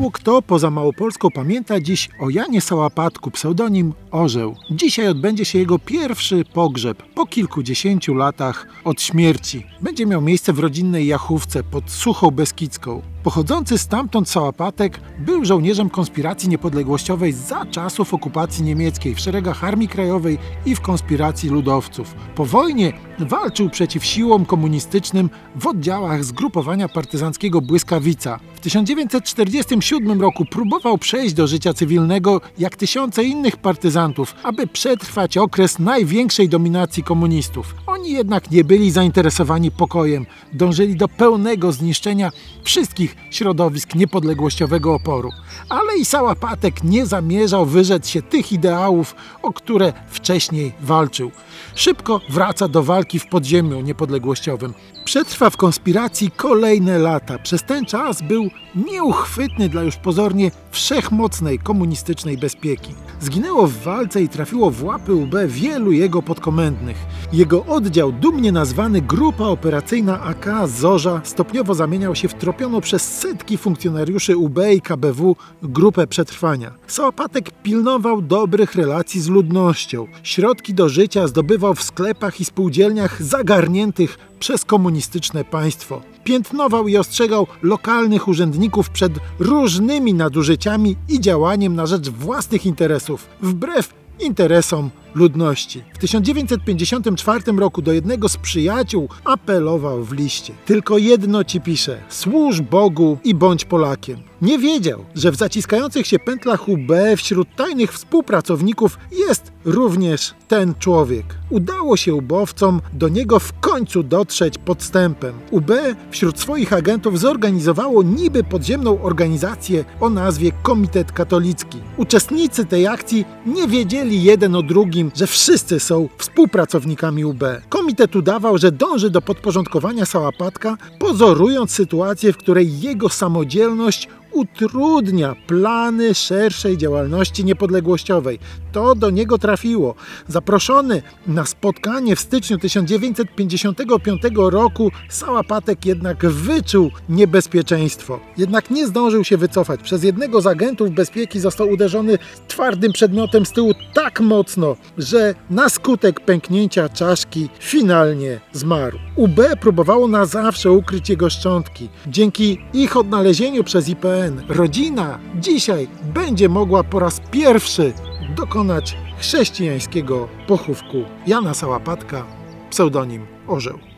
Mało kto poza Małopolską pamięta dziś o Janie Sałapatku, pseudonim Orzeł. Dzisiaj odbędzie się jego pierwszy pogrzeb po kilkudziesięciu latach od śmierci. Będzie miał miejsce w rodzinnej Jachówce pod Suchą Beskidzką. Pochodzący stamtąd Sałapatek był żołnierzem konspiracji niepodległościowej za czasów okupacji niemieckiej w szeregach Armii Krajowej i w konspiracji ludowców. Po wojnie walczył przeciw siłom komunistycznym w oddziałach zgrupowania partyzanckiego Błyskawica. W 1947 roku próbował przejść do życia cywilnego jak tysiące innych partyzantów, aby przetrwać okres największej dominacji komunistów. Jednak nie byli zainteresowani pokojem, dążyli do pełnego zniszczenia wszystkich środowisk niepodległościowego oporu. Ale i Sałapatek nie zamierzał wyrzec się tych ideałów, o które wcześniej walczył. Szybko wraca do walki w podziemiu niepodległościowym. Przetrwa w konspiracji kolejne lata. Przez ten czas był nieuchwytny dla już pozornie wszechmocnej komunistycznej bezpieki. Zginęło w walce i trafiło w łapy UB wielu jego podkomendnych. Jego oddział, dumnie nazwany Grupa Operacyjna AK Zorza, stopniowo zamieniał się w tropioną przez setki funkcjonariuszy UB i KBW grupę przetrwania. Sałapatek pilnował dobrych relacji z ludnością. Środki do życia zdobywał w sklepach i spółdzielniach zagarniętych przez komunistyczne państwo. Piętnował i ostrzegał lokalnych urzędników przed różnymi nadużyciami i działaniem na rzecz własnych interesów, wbrew interesom ludności. W 1954 roku do jednego z przyjaciół apelował w liście. Tylko jedno ci piszę: służ Bogu i bądź Polakiem. Nie wiedział, że w zaciskających się pętlach UB wśród tajnych współpracowników jest również ten człowiek. Udało się ubowcom do niego w końcu dotrzeć podstępem. UB wśród swoich agentów zorganizowało niby podziemną organizację o nazwie Komitet Katolicki. Uczestnicy tej akcji nie wiedzieli jeden o drugim, że wszyscy są współpracownikami UB. Komitet udawał, że dąży do podporządkowania Sałapatka, pozorując sytuację, w której jego samodzielność utrudnia plany szerszej działalności niepodległościowej. To do niego trafiło. Zaproszony na spotkanie w styczniu 1955 roku, Sałapatek jednak wyczuł niebezpieczeństwo. Jednak nie zdążył się wycofać. Przez jednego z agentów bezpieki został uderzony twardym przedmiotem z tyłu tak mocno, że na skutek pęknięcia czaszki finalnie zmarł. UB próbowało na zawsze ukryć jego szczątki. Dzięki ich odnalezieniu przez IPN rodzina dzisiaj będzie mogła po raz pierwszy dokonać chrześcijańskiego pochówku Jana Sałapatka, pseudonim Orzeł.